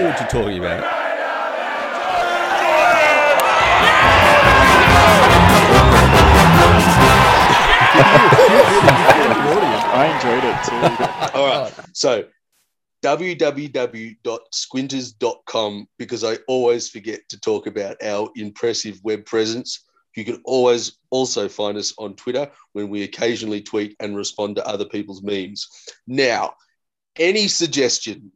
see what you're talking about. I enjoyed it too. All right. So www.squinters.com because I always forget to talk about our impressive web presence. You can always also find us on Twitter when we occasionally tweet and respond to other people's memes. Now, any suggestion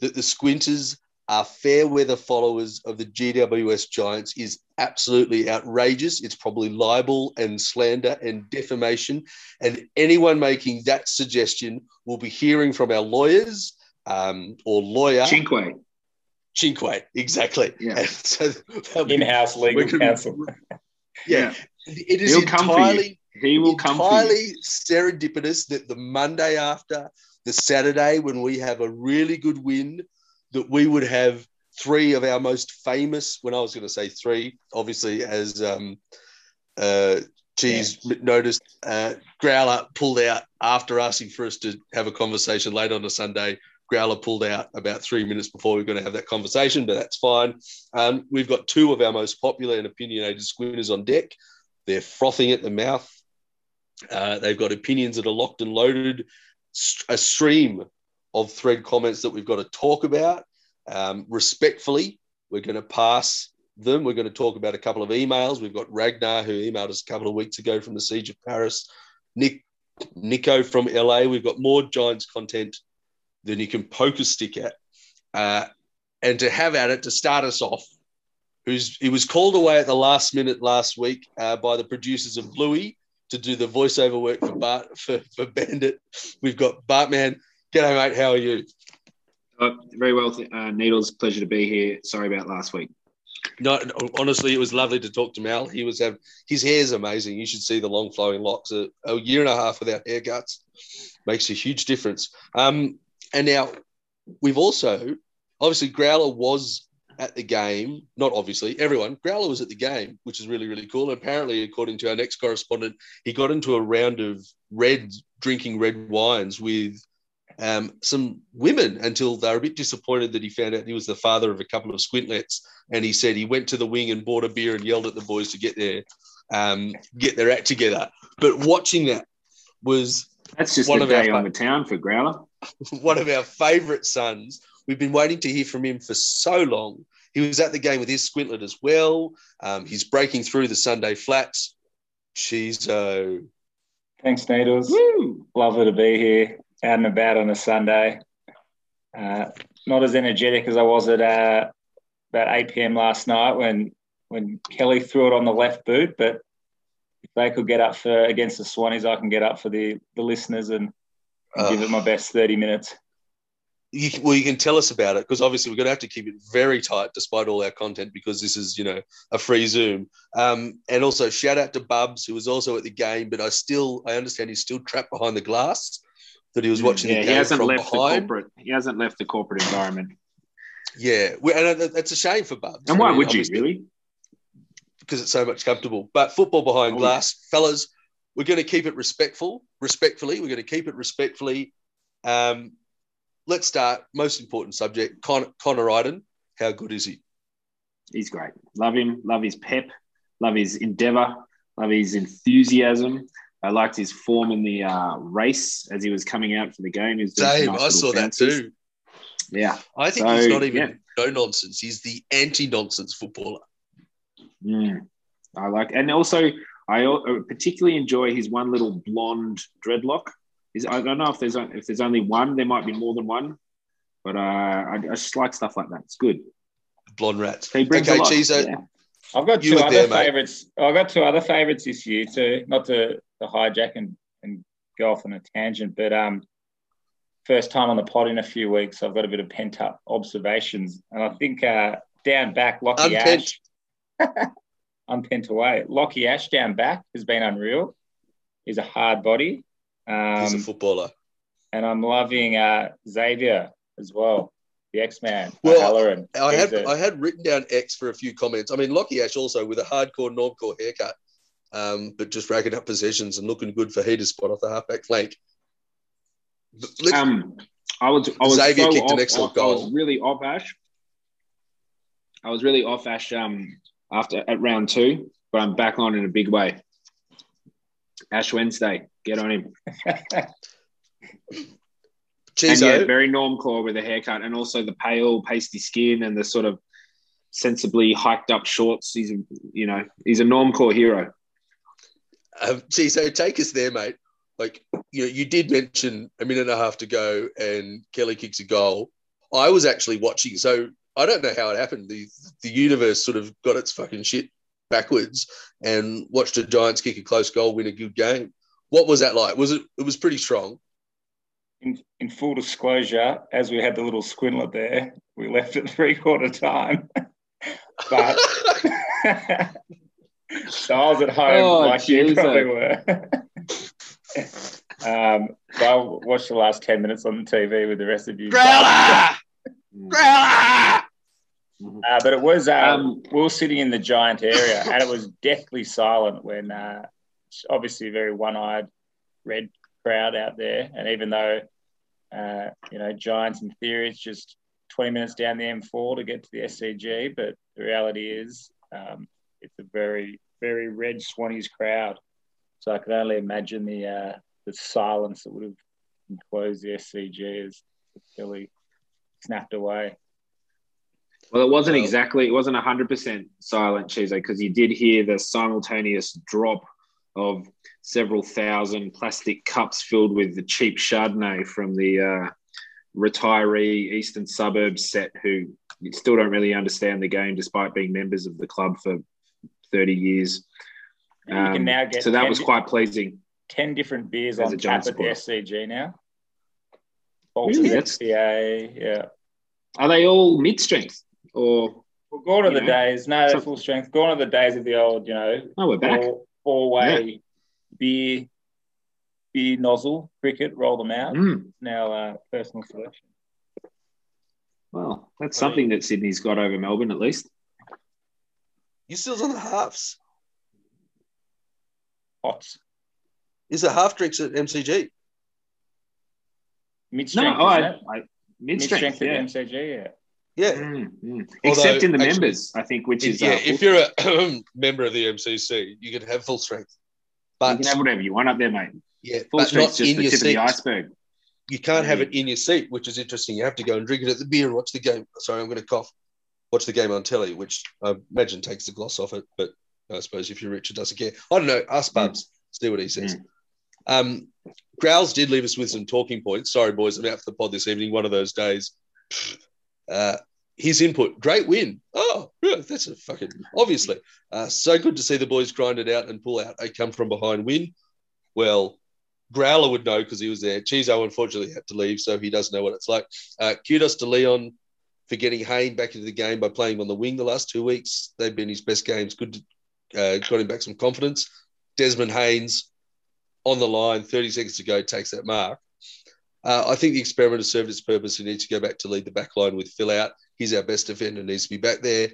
that the Squinters are fair weather followers of the GWS Giants is absolutely outrageous. It's probably libel and slander and defamation. And anyone making that suggestion will be hearing from our lawyers um, or lawyer. Chinque. Chinque, exactly. Yeah. And so be- In-house legal gonna- counsel. Yeah. It is He'll come for you. entirely He will come entirely serendipitous that the Monday after the Saturday, when we have a really good win, that we would have three of our most famous. When I was going to say three, obviously, as um, uh, Cheese noticed, uh, Growler pulled out after asking for us to have a conversation late on a Sunday. Growler pulled out about three minutes before we were going to have that conversation, but that's fine. Um, we've got two of our most popular and opinionated squinters on deck. They're frothing at the mouth. Uh, they've got opinions that are locked and loaded, a stream of thread comments that we've got to talk about. Um, respectfully, we're going to pass them. We're going to talk about a couple of emails. We've got Ragnar, who emailed us a couple of weeks ago from the Siege of Paris. Nick, Nico from LA. We've got more Giants content than you can poke a stick at. Uh, and to have at it to start us off, who's he was called away at the last minute last week uh, by the producers of Bluey to do the voiceover work for Bart for, for Bandit. We've got Bartman. G'day, mate. How are you? Uh, very well, uh, Needles. Pleasure to be here. Sorry about last week. No, no, honestly, it was lovely to talk to Mal. He was have his hair's amazing. You should see the long flowing locks. A, a year and a half without haircuts makes a huge difference. Um, and now we've also obviously Growler was at the game. Not obviously, everyone. Growler was at the game, which is really really cool. And apparently, according to our next correspondent, he got into a round of red drinking red wines with um, some women until they were a bit disappointed that he found out he was the father of a couple of squintlets. And he said he went to the wing and bought a beer and yelled at the boys to get their um, get their act together. But watching that was That's just One of our on the town for Growler. one of our favourite sons. We've been waiting to hear from him for so long. He was at the game with his squintlet as well. Um, he's breaking through the Sunday flats. Cheezo. Thanks, Needles. Woo! Lovely to be here, out and about on a Sunday. Uh, not as energetic as I was at uh, about 8 p.m. last night when when Kelly threw it on the left boot. But if they could get up for against the Swannies, I can get up for the the listeners and, and give it my best 30 minutes. You, well, you can tell us about it because obviously we're going to have to keep it very tight despite all our content because this is, you know, a free Zoom. Um, and also shout out to Bubs who was also at the game, but I still I understand he's still trapped behind the glass that he was watching yeah, the he game hasn't from left behind. the corporate. He hasn't left the corporate environment. Yeah, we- and that- that's a shame for Bubs. And why I mean, would you really? because it's so much comfortable. But football behind Oh, glass, fellas, we're going to keep it respectful, respectfully. We're going to keep it respectfully. Um, let's start. Most important subject: Con- Connor Idun. How good is he? He's great. Love him. Love his pep. Love his endeavor. Love his enthusiasm. I liked his form in the uh, race as he was coming out for the game. He Same. nice I saw that too. Yeah. I think So, he's not even yeah. no nonsense. He's the anti-nonsense footballer. Mm. I like, and also I particularly enjoy his one little blonde dreadlock. Is I don't know if there's if there's only one. There might be more than one, but uh, I, I just like stuff like that. It's good. Blonde rats. He brings okay, a. Cheezo. Yeah. I've got You two other there, mate. favourites. I've got two other favourites this year too. Not to, to hijack and, and go off on a tangent, but um, first time on the pod in a few weeks. I've got a bit of pent up observations, and I think uh, down back, Lockie Unpent. Ash, unpent away. Lockie Ash down back has been unreal. He's a hard body, He's a um, footballer. and I'm loving uh, Xavier as well, the X Man. Well, Halloran. I had a- I had written down X for a few comments. I mean, Lockie Ash also with a hardcore normcore haircut, um, but just racking up possessions and looking good for heater spot off the halfback flank. Um, I was I was Xavier so kicked an excellent off- I goal. was really off Ash. I was really off Ash um after at round two, but I'm back on in a big way. Ash Wednesday, get on him. And Chizo, yeah, very normcore with a haircut, and also the pale, pasty skin and the sort of sensibly hiked up shorts. He's a you know he's a normcore hero. um, Chizo, take us there, mate. Like you know, you did mention a minute and a half to go, and Kelly kicks a goal. I was actually watching, so I don't know how it happened. The the universe sort of got its fucking shit backwards and watched the Giants kick a close goal, win a good game. What was that like? Was it? It was pretty strong. In, in full disclosure, as we had the little squinlet there, we left at three quarter time. but so I was at home Oh, like you Jesus. probably were. um, so I watched the last 10 minutes on the TV with the rest of you. Growler! Growler! Uh, but it was, uh, Um, we were sitting in the giant area and it was deathly silent when uh, obviously a very one eyed red crowd out there. And even though, uh, you know, Giants in theory, it's just 20 minutes down the M4 to get to the SCG. But the reality is, um, it's a very, very red Swannies crowd. So I can only imagine the, uh, the silence that would have enclosed the SCG as Philly snapped away. Well, it wasn't exactly, it wasn't 100% silent, Cheezo, because you did hear the simultaneous drop of several thousand plastic cups filled with the cheap Chardonnay from the uh, retiree Eastern Suburbs set who still don't really understand the game despite being members of the club for 30 years. You can Um, now get so that was quite pleasing. 10 different beers As on tap at the. SCG now. Really? Bolters That's- XPA, yeah. Are they all mid strength or? Well, gone are You the know, days. No, so- full strength. Gone are the days of the old, you know, Oh, we're back. four, four way beer, beer nozzle cricket. Roll them out. Mm. Now uh, personal selection. Well, that's something that Sydney's got over Melbourne at least. You still on the halves? Hots. Is it half drinks at MCG? Mid No, strength. oh, I. I, mid Mid strength. strength Yeah. at MCG. Yeah. Yeah. Mm, mm. Except in the actually- members, I think, which If- is yeah, uh, if you're a member of the MCC, you can have full strength, you can have whatever you want up there, mate. yeah, Full but strength's just in the your tip of the seat. iceberg. You can't have Mm. it in your seat, which is interesting. You have to go and drink it at the beer and watch the game. Sorry, I'm going to cough. Watch the game on telly, which I imagine takes the gloss off it. But I suppose if you're rich, it doesn't care. I don't know. Ask Bubs. See what he says. Mm. Um, Growls did leave us with some talking points. Sorry, boys, I'm out for the pod this evening. One of those days. Uh, his input, great win. Oh, yeah, that's a fucking obviously. Uh, so good to see the boys grind it out and pull out a come from behind win. Well, Growler would know because he was there. Chizo unfortunately had to leave, so he doesn't know what it's like. Uh, kudos to Leon for getting Hayne back into the game by playing on the wing the last two weeks. They've been his best games. Good, to, uh, got him back some confidence. Desmond Haynes on the line, 30 seconds to go, takes that mark. Uh, I think the experiment has served its purpose. He needs to go back to lead the back line with Phil out. He's our best defender, needs to be back there.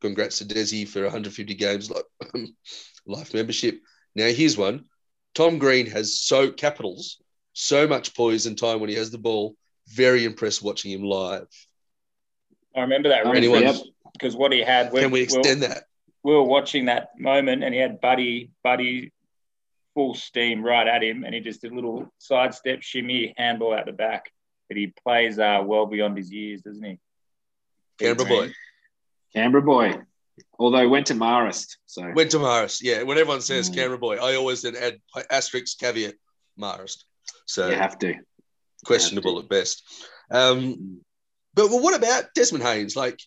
Congrats to Desi for 150 games like life membership. Now here's one. Tom Green has so capitals, so much poise and time when he has the ball. Very impressed watching him live. I remember that Um, anyone- because what he had. Can we we extend that? we were watching that moment and he had Buddy, Buddy full steam right at him and he just did a little sidestep shimmy handball out the back. But he plays uh, well beyond his years, doesn't he? Canberra boy. Canberra boy. Although went to Marist. So Went to Marist. Yeah, when everyone says Mm. Canberra boy, I always then add asterisk caveat Marist. So you have to. questionable at best. Um, but well, what about Desmond Haynes? Like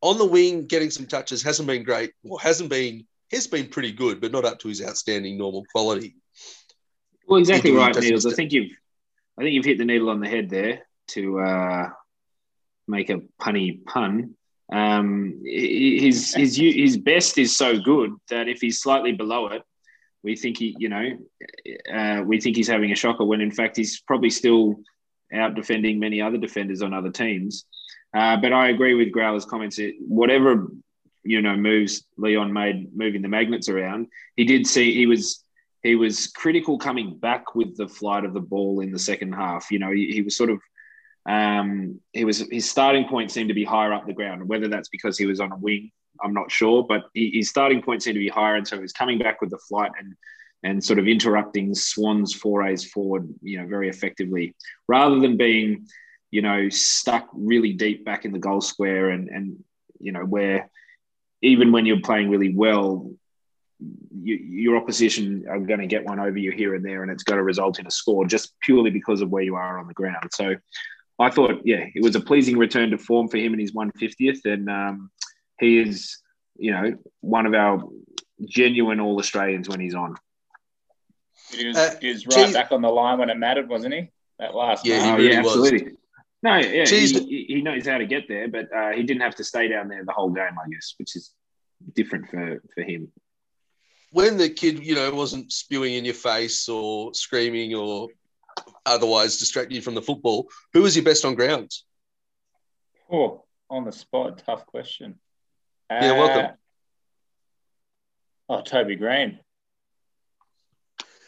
on the wing, getting some touches hasn't been great. Well, hasn't been has been pretty good, but not up to his outstanding normal quality. Well, exactly He do- he right, doesn't I think you've I think you've hit the needle on the head there to uh, make a punny pun. Um, his his his best is so good that if he's slightly below it, we think he, you know, uh, we think he's having a shocker. When in fact he's probably still out defending many other defenders on other teams. Uh, but I agree with Growler's comments. It, whatever you know moves Leon made moving the magnets around, he did see he was he was critical coming back with the flight of the ball in the second half. You know, he, he was sort of um, he was his starting point seemed to be higher up the ground. Whether that's because he was on a wing, I'm not sure, but he, his starting point seemed to be higher, and so he was coming back with the flight and and sort of interrupting Swans forays forward, you know, very effectively, rather than being, you know, stuck really deep back in the goal square and and you know where even when you're playing really well, you, your opposition are going to get one over you here and there, and it's going to result in a score just purely because of where you are on the ground. So I thought, yeah, it was a pleasing return to form for him in his 150th, and um, he is, you know, one of our genuine All Australians when he's on. He was, uh, he was right geez. back on the line when it mattered, wasn't he? That last yeah, night. He really yeah, absolutely. Was. No, yeah, he, he, knows how to get there, but uh, he didn't have to stay down there the whole game, I guess, which is different for, for him. When the kid, you know, wasn't spewing in your face or screaming or otherwise distract you from the football, who was your best on grounds? Oh, on the spot, tough question. Yeah, uh, welcome. Oh, Toby Greene.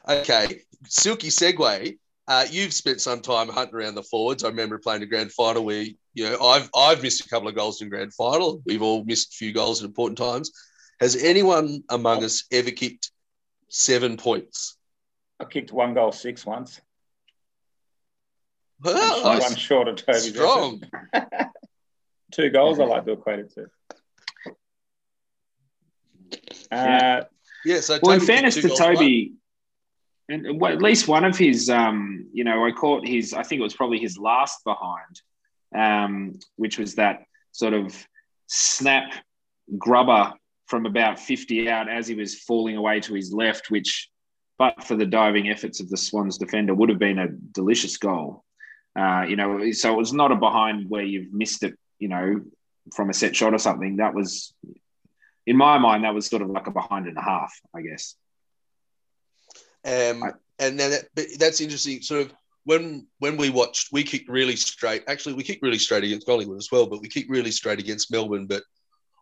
Okay, silky segue. Uh, you've spent some time hunting around the forwards. I remember playing a grand final where you know I've I've missed a couple of goals in grand final. We've all missed a few goals at important times. Has anyone among us ever kicked seven points? I kicked one goal six once. Well, one short of Toby. Strong. Two goals I like to equate it to. Uh, yeah. So well, in fairness to Toby, and at least one of his, um, you know, I caught his. I think it was probably his last behind, um, which was that sort of snap grubber from about 50 out as he was falling away to his left, which, but for the diving efforts of the Swans defender, would have been a delicious goal. Uh, you know, so it was not a behind where you've missed it, you know, from a set shot or something. That was, in my mind, that was sort of like a behind and a half, I guess. Um, and then that, that's interesting. Sort of when when we watched, we kicked really straight. Actually, we kicked really straight against Collingwood as well, but we kicked really straight against Melbourne. But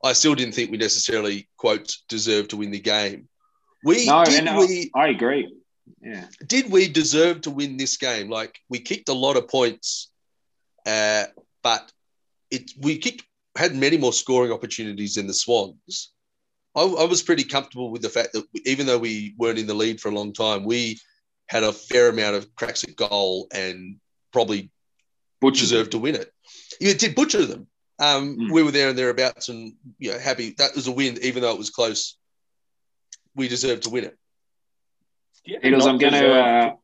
I still didn't think we necessarily quote deserved to win the game. We no, did we. I agree. Yeah. Did we deserve to win this game? Like we kicked a lot of points, uh, but it we kicked had many more scoring opportunities than the Swans. I, I, was pretty comfortable with the fact that even though we weren't in the lead for a long time, we had a fair amount of cracks at goal and probably butcher deserved to win it. You did butcher them. Um, mm. We were there and thereabouts, and you know, happy that was a win, even though it was close. We deserved to win it. Beatles, I'm going to. Uh,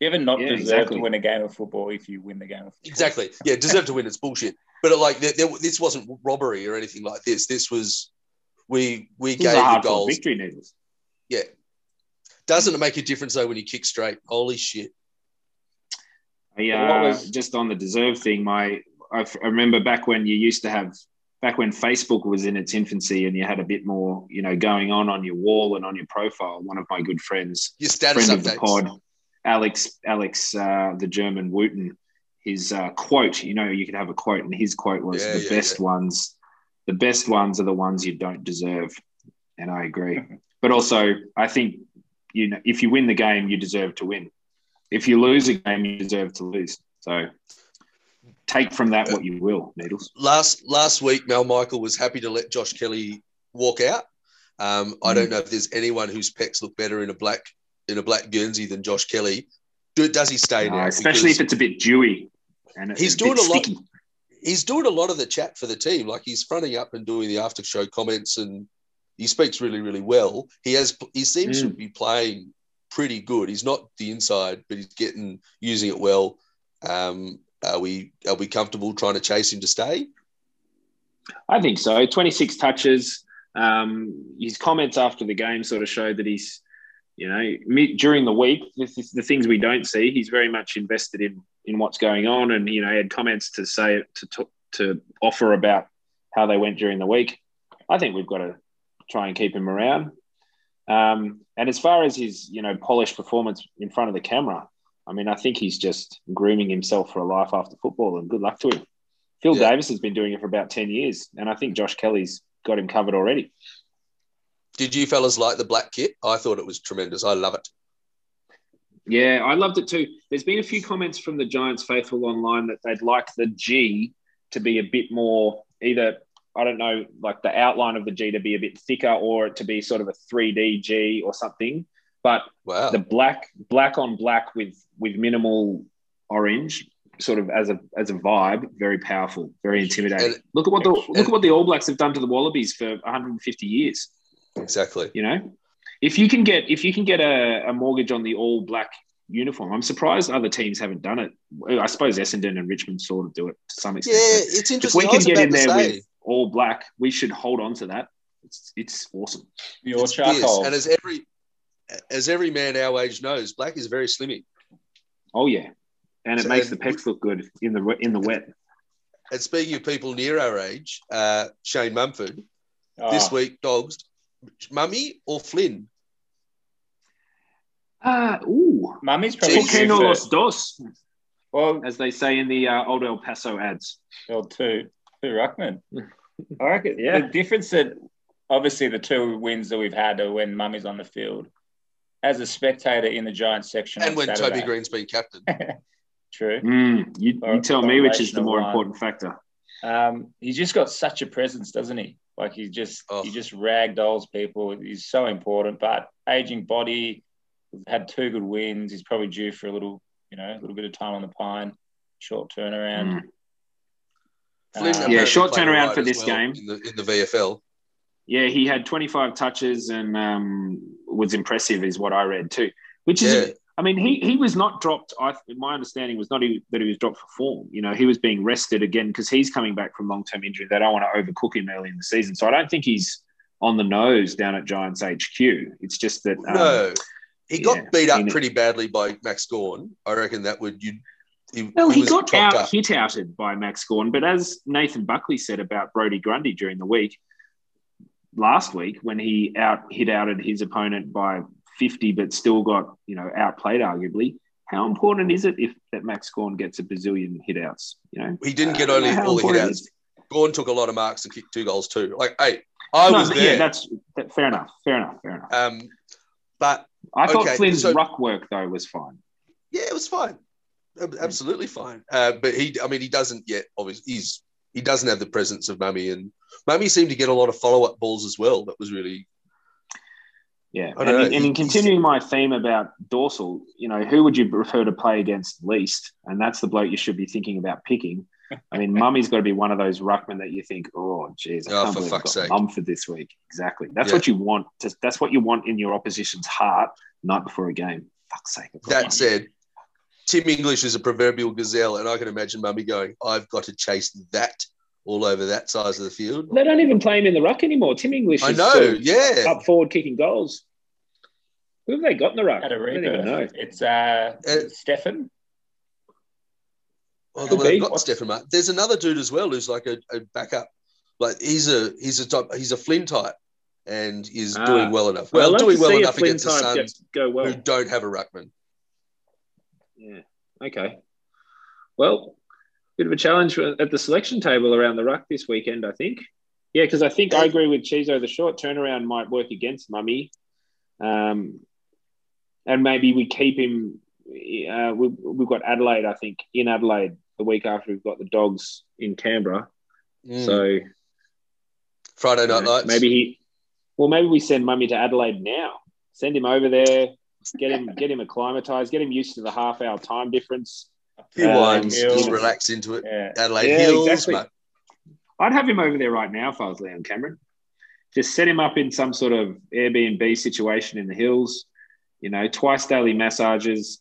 you ever not yeah, deserve exactly. to win a game of football if you win the game of football? Exactly. Yeah, deserve to win. It's bullshit. But like, there, there, this wasn't robbery or anything like this. This was we we this gave the goals. Victory needles. Yeah. Doesn't it make a difference though when you kick straight? Holy shit. Yeah, uh, was just on the deserve thing. My I remember back when you used to have back when Facebook was in its infancy and you had a bit more, you know, going on on your wall and on your profile. One of my good friends, your status friend updates. of the pod, Alex, Alex, uh, the German Wooten, his uh, quote. You know, you could have a quote, and his quote was, yeah, "The yeah, best yeah. ones, the best ones are the ones you don't deserve." And I agree. but also, I think you know, if you win the game, you deserve to win. If you lose a game, you deserve to lose. So take from that what you will, Needles. Last last week, Mel Michael was happy to let Josh Kelly walk out. Um, I don't mm. know if there's anyone whose pecs look better in a black in a black Guernsey than Josh Kelly. Do, does he stay no, now? Especially if it's a bit dewy. And he's doing a lot. He's doing a lot of the chat for the team. Like he's fronting up and doing the after show comments, and he speaks really, really well. He has. He seems mm. to be playing pretty good. He's not the inside, but he's getting using it well. Um, are we are we comfortable trying to chase him to stay? I think so. Twenty six touches. Um, his comments after the game sort of showed that he's, you know, during the week, the things we don't see, he's very much invested in in what's going on, and you know, he had comments to say to to offer about how they went during the week. I think we've got to try and keep him around. Um, and as far as his, you know, polished performance in front of the camera, I mean, I think he's just grooming himself for a life after football, and good luck to him. Phil yeah. Davis has been doing it for about 10 years, and I think Josh Kelly's got him covered already. Did you fellas like the black kit? I thought it was tremendous. I love it. Yeah, I loved it too. There's been a few comments from the Giants faithful online that they'd like the G to be a bit more either I don't know, like the outline of the G to be a bit thicker or to be sort of a 3D G or something. But Wow. the black black on black with with minimal orange sort of as a as a vibe very powerful very intimidating And- look at what the look at what the all blacks have done to the wallabies for 150 years Exactly. you know if you can get if you can get a, a mortgage on the all black uniform i'm surprised other teams haven't done it i suppose essendon and richmond sort of do it to some extent Yeah, it's interesting. if interesting. we can get in there say, with all black we should hold on to that it's, it's awesome Your it's fierce. charcoal. And as every as every man our age knows, black is very slimmy. oh yeah and it So- makes the pecs look good in the in the wet And speaking of people near our age, uh, Shane Mumford Oh, this week, dogs, Mummy or Flynn? ah ooh Mummy's probably Jeez. due Pequeño los dos Well, as they say in the uh, old El Paso ads. well, two, two ruckman. I reckon Yeah. the difference that obviously the two wins that we've had are when Mummy's on the field. As a spectator in the Giants section, And when Saturday, Toby Greene's been captain. true. Mm, you, you tell me which is the more one. important factor. Um, he's just got such a presence, doesn't he? Like he just Oh. he just ragdolls people. He's so important, but aging body. Had two good wins. He's probably due for a little, you know, a little bit of time on the pine. Short turnaround. Mm. Uh, Yeah, short turnaround for this well game. in the, in the VFL. Yeah, he had 25 touches and um, was impressive, is what I read too. Which is, Yeah. I mean, he he was not dropped. I my understanding was not he, that he was dropped for form. You know, he was being rested again because he's coming back from long term injury. They don't want to overcook him early in the season, so I don't think he's on the nose down at Giants HQ. It's just that um, No, he got yeah, beat up he- pretty badly by Max Gawn. I reckon that would you. He, Well, he, was got out up. hit outed by Max Gawn, but as Nathan Buckley said about Brodie Grundy during the week, last week when he out hit outed his opponent by 50, but still got you know outplayed arguably. How important is it if that Max Gawn gets a bazillion hit outs? You know, He didn't get don't only all the hit important outs. Gawn took a lot of marks and kicked two goals too. Like, hey, I No, was there. Yeah, that's that, fair enough. Fair enough. Fair enough. um, but I thought okay, Flynn's so- ruck work though was fine. yeah, it was fine, absolutely fine. Uh, but he, I mean, he doesn't yet. Obviously, he's he doesn't have the presence of Mummy, and Mummy seemed to get a lot of follow up balls as well. That was really Yeah, and, in, and in continuing my theme about dorsal, you know, who would you prefer to play against least? And that's the bloke you should be thinking about picking. I mean, Mummy's got to be one of those ruckmen that you think, oh, geez, I Oh, can't for believe I've fuck's got sake. Mumford this week. Exactly. That's Yeah. what you want. To, that's what you want in your opposition's heart, night before a game. Fuck's sake. That said. Tim English is a proverbial gazelle, and I can imagine Mummy going, "I've got to chase that all over that size of the field." They don't even play him in the ruck anymore. Tim English I is know, sort yeah. up forward kicking goals. Who have they got in the ruck? Had a I don't even know. rebirth. It's uh, Uh, Stefan. Well, Could they've be. got Stefan Martin. There's another dude as well who's like a, a backup. Like he's a he's a type, he's a Flynn type, and is Ah. doing well enough. I'd Well, doing well enough against the type Suns, go well. who don't have a ruckman. Yeah. Okay. Well, bit of a challenge at the selection table around the ruck this weekend, I think. Yeah, because I think I agree with Chizo. The short turnaround might work against Mummy, um, and maybe we keep him. Uh, we, we've got Adelaide, I think, in Adelaide the week after we've got the Dogs in Canberra. Mm. So Friday you night know, lights. maybe he. Well, maybe we send Mummy to Adelaide now. Send him over there. Get him, get him acclimatized. Get him used to the half-hour time difference. a few um, wines, just relax into it. Yeah. Adelaide Yeah, Hills, exactly. mate. I'd have him over there right now if I was Leon Cameron. Just set him up in some sort of Airbnb situation in the hills, you know, twice daily massages,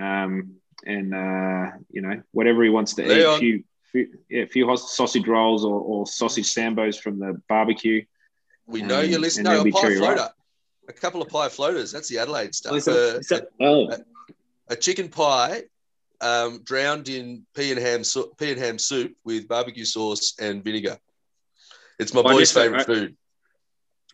um, and uh, you know whatever he wants to eat. Leon. A few, few, yeah, a few sausage rolls or, or sausage sambos from the barbecue. We know Um, you're listening. No, a pie floater. A couple of pie floaters. That's the Adelaide stuff. Uh, oh, a chicken pie um, drowned in pea and ham su- pea and ham soup with barbecue sauce and vinegar. It's my Well, boy's favorite I- food.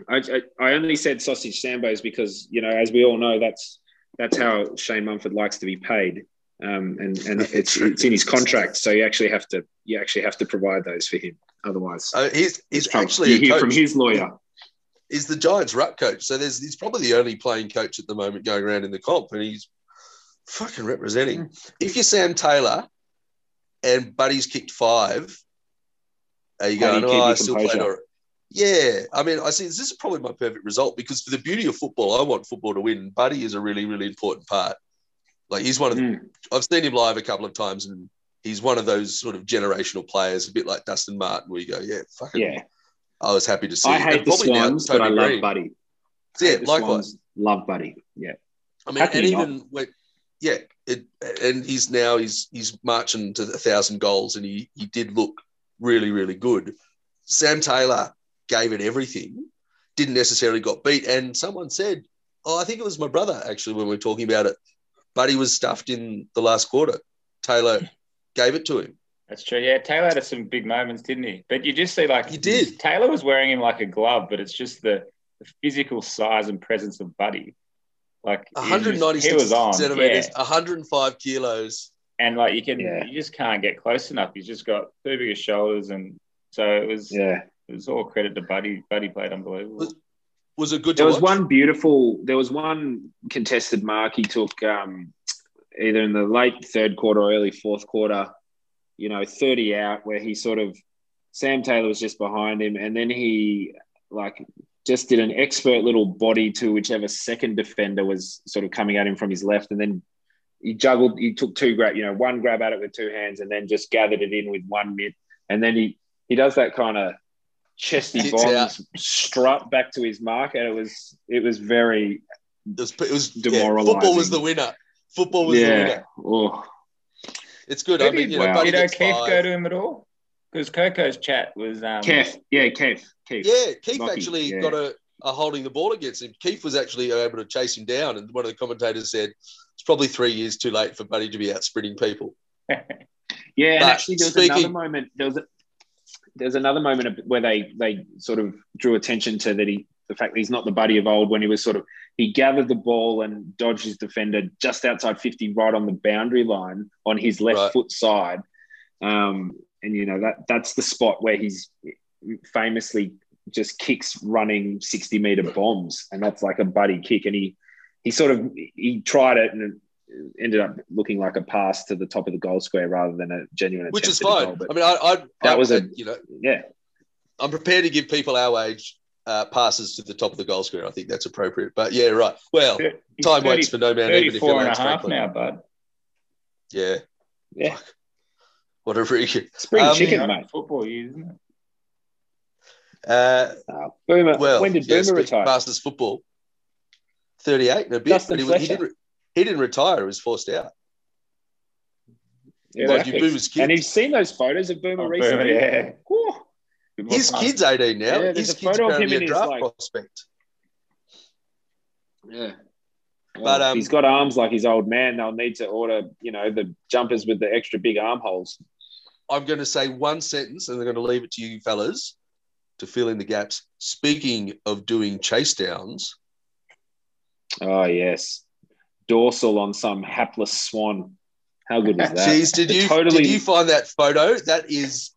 I, I, I only said sausage sambos because you know, as we all know, that's that's how Shane Mumford likes to be paid, um, and and it's it's in his contract, so you actually have to you actually have to provide those for him. Otherwise, Uh, he's he's actually you a hear coach. from his lawyer. Is the Giants' ruck coach. So there's he's probably the only playing coach at the moment going around in the comp, and he's fucking representing. If you're Sam Taylor and Buddy's kicked five, are you going? you Oh, I still composure?" played. All right. Yeah, I mean, I see. This is probably my perfect result because for the beauty of football, I want football to win. Buddy is a really, really important part. Like he's one of the, Mm. I've seen him live a couple of times, and he's one of those sort of generational players, a bit like Dustin Martin, where you go, yeah, fucking. Yeah. I was happy to see. I hate the Swans, but I love Green. Buddy. Yeah, likewise. Swans, love Buddy. Yeah. I mean, can and even when, yeah, it, and he's now he's he's marching to a thousand goals, and he he did look really really good. Sam Taylor gave it everything, didn't necessarily got beat, and someone said, "Oh, I think it was my brother actually when we were talking about it." Buddy was stuffed in the last quarter. Taylor gave it to him. That's true. Yeah, Taylor had some big moments, didn't he? But you just see like He did. Taylor was wearing him like a glove, but it's just the, the physical size and presence of Buddy. Like he was- 196 he was on, centimeters, yeah. 105 kilos. and like you can, Yeah. you just can't get close enough. He's just got two bigger shoulders, and so it was. Yeah. It was all credit to Buddy. Buddy played unbelievable. Was- Was it good to There was watch? one beautiful. There was one contested mark he took um, either in the late third quarter or early fourth quarter. You know, thirty out where he sort of Sam Taylor was just behind him, and then he like just did an expert little body to whichever second defender was sort of coming at him from his left, and then he juggled. He took two grab, you know, one grab at it with two hands, and then just gathered it in with one mitt, and then he he does that kind of chesty bonds strut back to his mark, and it was it was very It was, it was yeah, Demoralising. football was the winner. Football was the winner. Oh, It's good. I mean, did, you know, did Buddy gets O'Keefe five. go to him at all? Because Coco's chat was um, Kev, yeah, Kev, Kev. Yeah, Keith Lucky, actually yeah. got a, a holding the ball against him. Keith was actually able to chase him down, and one of the commentators said it's probably three years too late for Buddy to be out sprinting people. Yeah, and actually, there was speaking- another moment. There was a, there was another moment where they they sort of drew attention to that he the fact that he's not the buddy of old when he was sort of he gathered the ball and dodged his defender just outside 50 right on the boundary line on his left Right. foot side. Um, and you know that that's the spot where he's famously just kicks running 60 meter bombs. And that's like a buddy kick. And he he sort of he tried it and it ended up looking like a pass to the top of the goal square rather than a genuine Which is fine. goal, I mean, I, I That I, was a- you know, yeah. I'm prepared to give people our age uh, passes to the top of the goal square. I think that's appropriate. But yeah, right. Well, He's time 30 waits for no man. even if 34 your and a half now, bud. Yeah, yeah what a freak. spring Um, chicken Yeah, mate Football years, isn't it? Uh, Uh, Boomer. well, when did Boomer speaking retire? Masters football, 38 and a bit. But he, he, didn't, he didn't retire. He was forced out. Yeah, that's you. Boomer's kid. and you've seen those photos of Boomer Oh, recently. Boomer, yeah. Whew. His kid's 18 now. Yeah, his kid's photo him apparently a draft like- prospect. Yeah. But, Well, if um, he's got arms like his old man. They'll need to order, you know, the jumpers with the extra big armholes. I'm going to say one sentence and I'm going to leave it to you fellas to fill in the gaps. Speaking of doing chase downs, Oh yes, dorsal on some hapless swan. How good was that? geez, did It you totally? did you find that photo? That is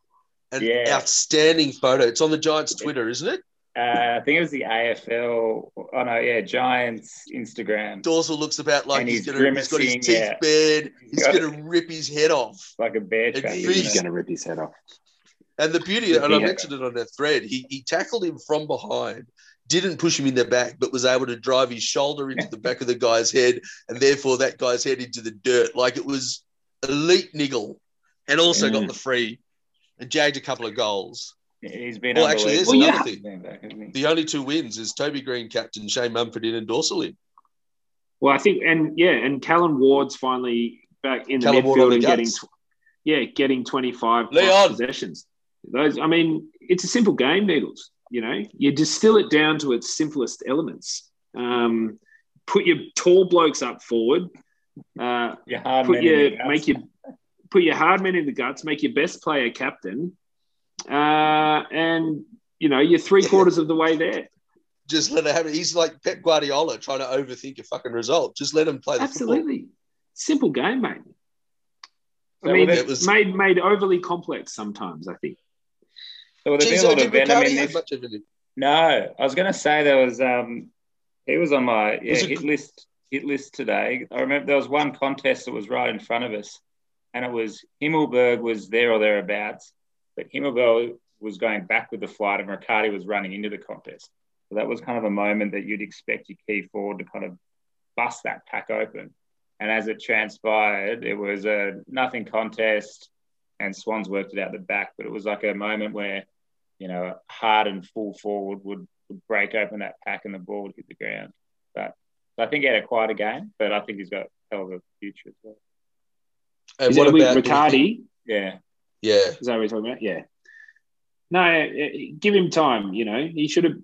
an Yeah. outstanding photo. It's on the Giants' Twitter, isn't it? Uh, I think it was the AFL. Oh no, yeah, Giants Instagram. Dorsal looks about like he's, he's gonna, he's got his teeth yeah. bared. He's going to rip his head off. like a bear trap. He's going to rip his head off. And the beauty, Yeah. and I mentioned it on that thread, he, he tackled him from behind, didn't push him in the back, but was able to drive his shoulder into the back of the guy's head, and therefore that guy's head into the dirt. Like it was elite niggle, and also got Mm. the free and jagged a couple of goals. He's been Well, actually, there's unbelievable. another He's thing. back. The only two wins is Toby Greene captain, Shane Mumford in, and Dorsal in. Well, I think, and yeah, and Callan Ward's finally back in the Callan Ward midfield and getting, guts. yeah, getting twenty five plus Leon. possessions. Those, I mean, it's a simple game, Needles. You know, you distill it down to its simplest elements. Um, put your tall blokes up forward. Uh, Your hard put your make your put your hard men in the guts. Make your best player captain, uh, and you know you're three quarters of the way there. Just let it happen. He's like Pep Guardiola trying to overthink a fucking result. Just let him play the football. Absolutely. Simple game, mate. So I mean, will it was- made made overly complex sometimes. I think. So will there be Geez, a I lot did of venom Riccardi in this? much of it? No, I was going to say there was um, he was on my yeah, Was it- hit list hit list today. I remember there was one contest that was right in front of us, and it was Himmelberg was there or thereabouts, but Himmelberg was going back with the flight, and Riccardi was running into the contest. So that was kind of a moment that you'd expect your key forward to kind of bust that pack open. And as it transpired, it was a nothing contest, and Swans worked it out the back. But it was like a moment where, you know, hard and full forward would, would break open that pack and the ball would hit the ground. But so I think he had a quieter game, but I think he's got a hell of a future as well. And Is what it with about Riccardi? Yeah. Yeah, Is that what we're talking about? Yeah. No, eh, give him time. You know, he should have.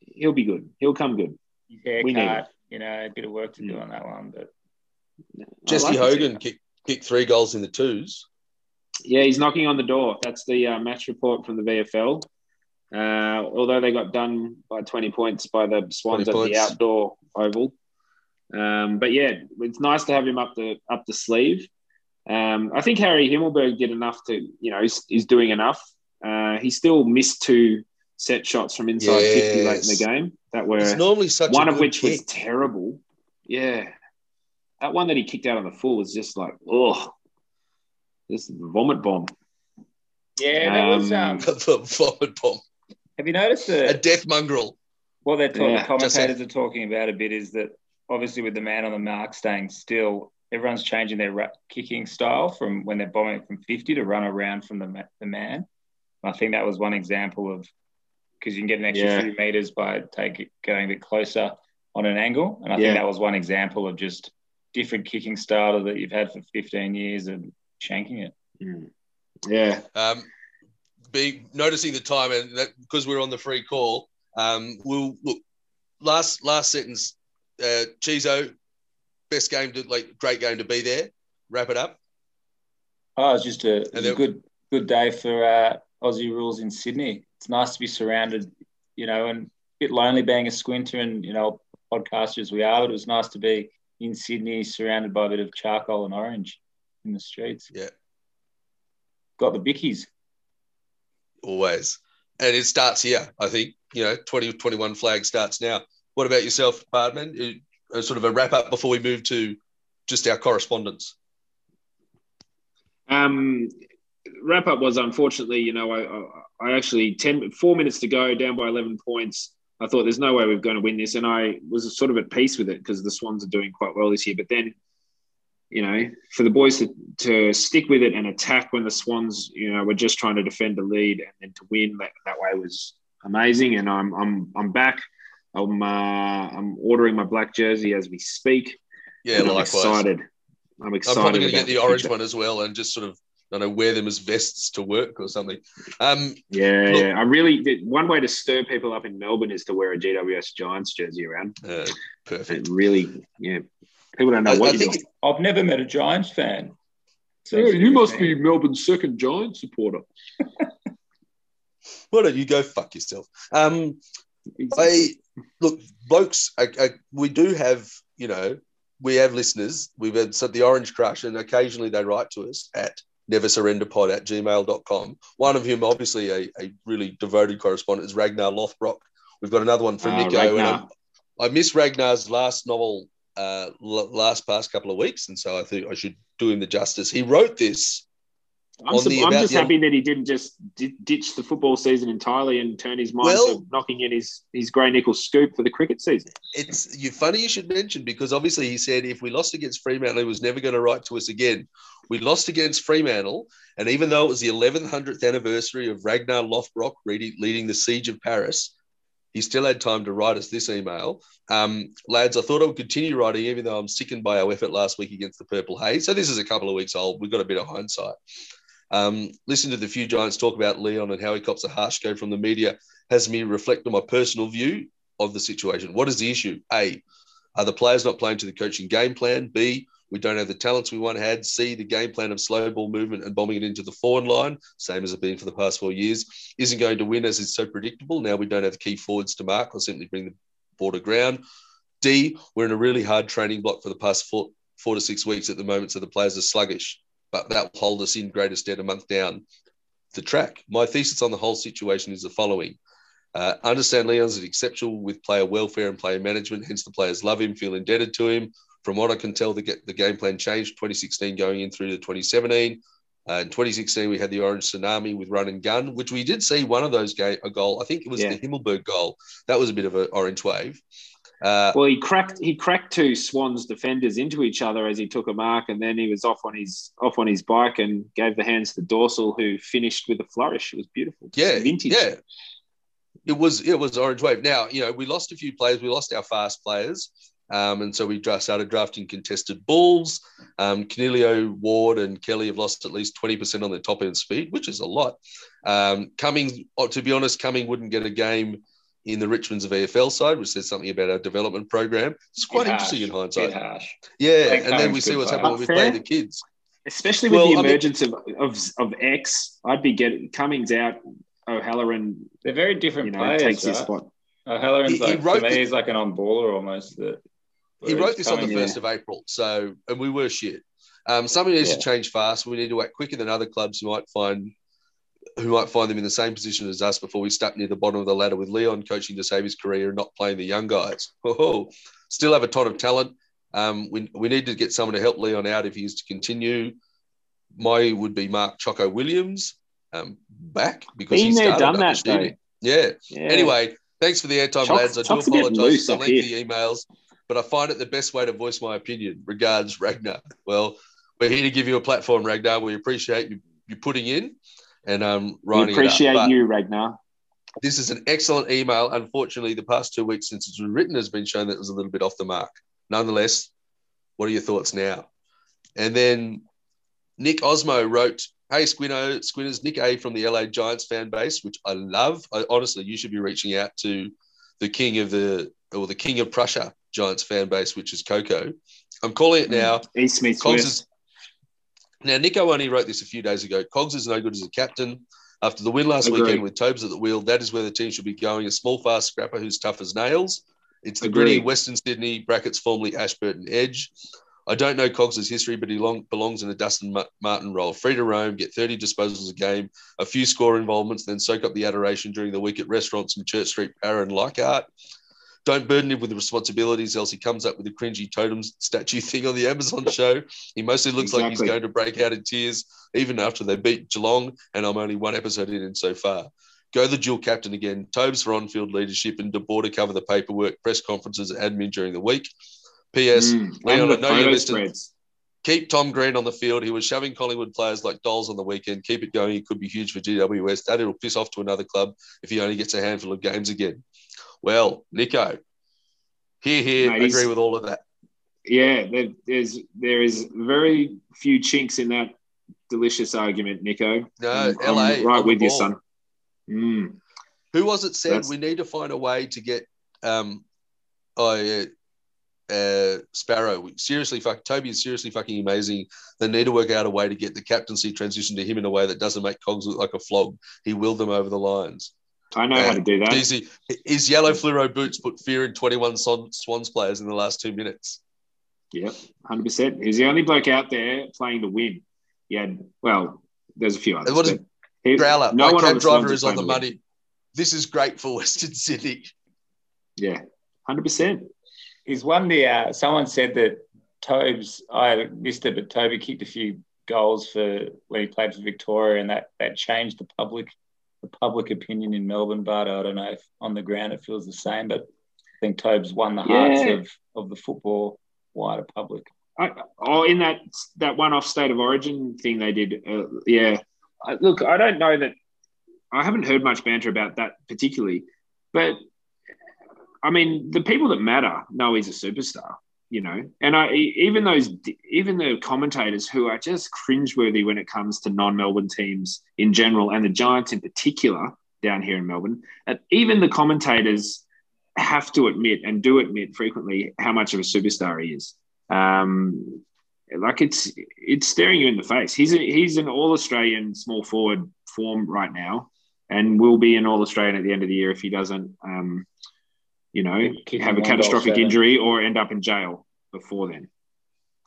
He'll be good. He'll come good. His We need haircut, you know, a bit of work to do Mm. on that one, but I Jesse like Hogan haircut. kicked, kicked three goals in the twos. Yeah, he's knocking on the door. That's the uh, match report from the VFL. Uh, although they got done by 20 points by the Swans 20 at the outdoor oval. Um, but yeah, it's nice to have him up the up the sleeve. Um, I think Harry Himmelberg did enough to, you know, is, is doing enough. Uh, he still missed two set shots from inside 50 late in the game that were It's normally such one a of good which was terrible. Yeah. That one that he kicked out on the full was just like, oh, this vomit bomb. yeah, that was. Um, Um, the vomit bomb, have you noticed a that death mongrel. what they're talking, Yeah, the just commentators are talking about a bit is that obviously with the man on the mark staying still, everyone's changing their kicking style from when they're bombing from 50 to run around from the, the man. I think that was one example of because you can get an extra Yeah. few meters by take it, going a bit closer on an angle. And I Yeah. think that was one example of just different kicking style that you've had for 15 years and shanking it. Mm. Yeah. Um, be noticing the time and that because we're on the free call. Um, we'll look last last sentence. Uh, Chizo, best game to like great game to be there. Wrap it up. Oh, it's just a, was And a good good day for uh, Aussie rules in Sydney. It's nice to be surrounded, you know, and a bit lonely being a squinter and you know podcasters we are, but it was nice to be in Sydney surrounded by a bit of charcoal and orange in the streets. Yeah. Got the bickies. Always, and it starts here. I think you know 2021 flag starts now. What about yourself, Bartman? Uh, sort of a wrap up before we move to just our correspondence. Um, wrap up was unfortunately, you know, I, I, actually 10, four minutes to go, down by 11 points. I thought there's no way we're going to win this. And I was sort of at peace with it because the Swans are doing quite well this year. But then, you know, for the boys to, to stick with it and attack when the Swans, you know, were just trying to defend the lead and then to win that, that way was amazing. And I'm, I'm, I'm back. I'm, uh, I'm ordering my black jersey as we speak. Yeah, and I'm likewise. excited. I'm I'm excited. probably going to get the orange future. one as well, and just sort of I don't know wear them as vests to work or something. Um, Yeah, Look- yeah. I really one way to stir people up in Melbourne is to wear a GWS Giants jersey around. uh, perfect. It really, yeah. People don't know I, what I you're think doing. I've never met a Giants fan. So it's be Melbourne's second Giants supporter. why don't you go fuck yourself? Um, I look, blokes. I, I, we do have, you know, we have listeners. We've had so the Orange Crush, and occasionally they write to us at neversurrenderpod at gmail.com. One of whom, obviously, a, a really devoted correspondent is Ragnar Lothbrok. We've got another one from Ah, Nico. And Ragnar. I'm, I missed Ragnar's last novel uh, l- last past couple of weeks, and so I think I should do him the justice. He wrote this. I'm, the- I'm just the- happy that he didn't just di- ditch the football season entirely and turn his mind Well- to knocking in his, his grey nickel scoop for the cricket season. It's you funny you should mention because obviously he said if we lost against Fremantle, he was never going to write to us again. We lost against Fremantle, and even though it was the 1100th anniversary of Ragnar Lothbrok leading the siege of Paris, he still had time to write us this email. Um, lads, I thought I would continue writing, even though I'm sickened by our effort last week against the Purple Haze. So this is a couple of weeks old. We've got a bit of hindsight. Um, listen to the few Giants talk about Leon and how he cops a harsh go from the media has me reflect on my personal view of the situation. What is the issue? A, are the players not playing to the coaching game plan? B, we don't have the talents we once had. C, the game plan of slow ball movement and bombing it into the forward line, same as it's been for the past four years, isn't going to win as it's so predictable. Now we don't have the key forwards to mark or simply bring the ball to ground. D, we're in a really hard training block for the past four, four to six weeks at the moment, so the players are sluggish, but that will hold us in greater stead a month down the track. My thesis on the whole situation is the following. Uh, understand Leon's exceptional with player welfare and player management, hence the players love him, feel indebted to him. From what I can tell, the, the game plan changed 2016 going in through to 2017. Uh, in 2016, we had the Orange Tsunami with run and gun, which we did see one of those game a goal. I think it was Yeah. the Himmelberg goal. That was a bit of an orange wave. Uh, Well, he cracked he cracked two Swans defenders into each other as he took a mark, and then he was off on his off on his bike and gave the hands to Dorsal, who finished with a flourish. It was beautiful. Just yeah, vintage. yeah. It was it was orange wave. Now you know we lost a few players. We lost our fast players, um, and so we started drafting contested balls. Um, Coniglio, Ward, and Kelly have lost at least twenty percent on their top end speed, which is a lot. Um, Cummings, oh, to be honest, Cumming wouldn't get a game in the Richmonds of EFL side, which says something about our development program. It's quite Bit interesting in hindsight. bit harsh. Yeah, Like and then we see what's happening when we Fair. play the kids. Especially with Well, the I mean- emergence of, of of X, I'd be getting Cummings out. O'Halloran, They're very different you know, players. takes his spot. O'Halloran's He- he like wrote to me, the- he's like an on-baller almost. That He wrote he's this on the coming in. first of April, so and we were shit. Um, something needs Yeah. to change fast. We need to act quicker than other clubs who might find who might find them in the same position as us before we stuck near the bottom of the ladder with Leon coaching to save his career and not playing the young guys. Oh, still have a ton of talent. Um, we, we need to get someone to help Leon out if he is to continue. My would be Mark Choco Williams um, back because Been he there, done that. Yeah. Yeah. Anyway, thanks for the airtime, Choc- lads. I do Choc's bit apologise for the lengthy emails, but I find it the best way to voice my opinion. Regards, Ragnar. Well, we're here to give you a platform, Ragnar. We appreciate you, you putting in and um, we writing appreciate it up. But you, Ragnar. This is an excellent email. Unfortunately, the past two weeks since it's been written has been shown that it was a little bit off the mark. Nonetheless, what are your thoughts now? And then Nick Osmo wrote, Hey, Squino, Squinners, Nick A from the LA Giants fan base, which I love. I, honestly, you should be reaching out to the king of the, or the king of Prussia Giants fan base, which is Coco. I'm calling it now. East West. Now, Nico only wrote this a few days ago. Cogs is no good as a captain. After the win last Agreed. weekend with Tobes at the wheel, that is where the team should be going. A small, fast scrapper who's tough as nails. It's the Agreed. gritty Western Sydney brackets, formerly Ashburton Edge. I don't know Cogs's history, but he long, belongs in a Dustin Martin role. Free to roam, get 30 disposals a game, a few score involvements, then soak up the adoration during the week at restaurants in Church Street, Para, and Leichhardt. Don't burden him with the responsibilities, else he comes up with a cringy totem statue thing on the Amazon show. He mostly looks like he's going to break out in tears, even after they beat Geelong, and I'm only one episode in and so far. Go the dual captain again. Tobes for on-field leadership and DeBoer to cover the paperwork, press conferences, admin during the week. P.S. Mm, Leon, I know photo listening. Keep Tom Green on the field. He was shoving Collingwood players like dolls on the weekend. Keep it going. He could be huge for GWS. That it'll piss off to another club if he only gets a handful of games again. Well, Nico, here, here, Mate, agree with all of that. Yeah, there, there's there is very few chinks in that delicious argument, Nico. No, I'm- I'm right with you, son. Mm. Who was it said That's- we need to find a way to get um oh yeah, uh Sparrow seriously fuck Toby is seriously fucking amazing. They need to work out a way to get the captaincy transition to him in a way that doesn't make Cogs look like a flog. He willed them over the lines. I know how to do that. Easy. His yellow fluoro boots put fear in 21 Swans players in the last two minutes. Yep, hundred percent. He's the only bloke out there playing to win. Yeah, well, there's a few others. And what is- he- Growler, no my one cab driver is on the playing to win. money. This is great for Western Sydney. Yeah, hundred percent. He's won the. Uh, someone said that Tobes. I missed it, but Toby kicked a few goals for when he played for Victoria, and that that changed the public the public opinion in Melbourne. But I don't know if on the ground it feels the same. But I think Tobes won the hearts Yeah. of of the football wider public. I, oh, in that that one-off state of origin thing they did, uh, yeah. I, look, I don't know that. I haven't heard much banter about that particularly, but I mean, the people that matter know he's a superstar, you know. And I even those even the commentators who are just cringeworthy when it comes to non-Melbourne teams in general, and the Giants in particular down here in Melbourne, and even the commentators have to admit and do admit frequently how much of a superstar he is. Um, like it's it's staring you in the face. He's a, he's an All Australian small forward form right now, and will be an All Australian at the end of the year if he doesn't, um, you know, Kick have a him on goal catastrophic seven. injury or end up in jail before then.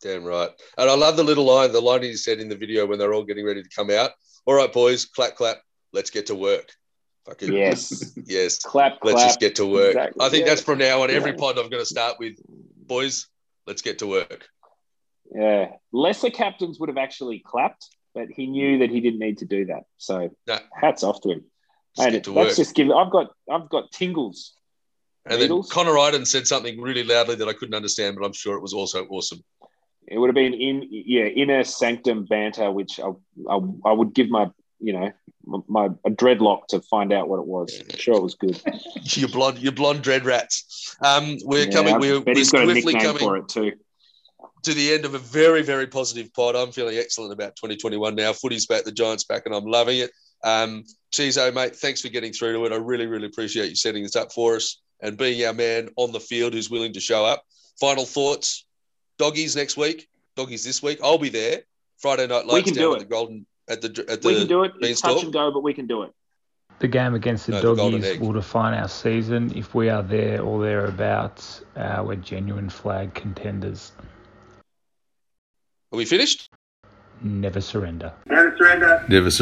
Damn right. And I love the little line, the line he said in the video when they're all getting ready to come out. All right, boys, clap, clap. Let's get to work. Fucking Yes. yes. Clap, Let's clap. just get to work. Exactly. I think Yeah. that's from now on. Every Yeah. pod I'm going to start with, boys. Let's get to work. Yeah. Lesser captains would have actually clapped, but he knew that he didn't need to do that. So No. hats off to him. Let's Mate, get to let's work. just give. I've got. I've got tingles. And then Connor Idun said something really loudly that I couldn't understand, but I'm sure it was also awesome. It would have been in yeah inner sanctum banter, which I, I, I would give my you know my a dreadlock to find out what it was. I'm sure it was good. your blonde, your blonde dread rats. Um, we're Yeah, coming. We're, we're he's got a swiftly coming for it too. to the end of a very, very positive pod. I'm feeling excellent about 2021 now. Footy's back, the Giants back, and I'm loving it. Um, mate, thanks for getting through to it. I really, really appreciate you setting this up for us and being our man on the field who's willing to show up. Final thoughts. Doggies next week. Doggies this week. I'll be there. Friday night lights can down do at it. the Golden at the at the. We can do it. It's touch and go, but we can do it. The game against the No, Doggies Egg. will define our season. If we are there or thereabouts, uh, we're genuine flag contenders. Are we finished? Never surrender. Never surrender. There's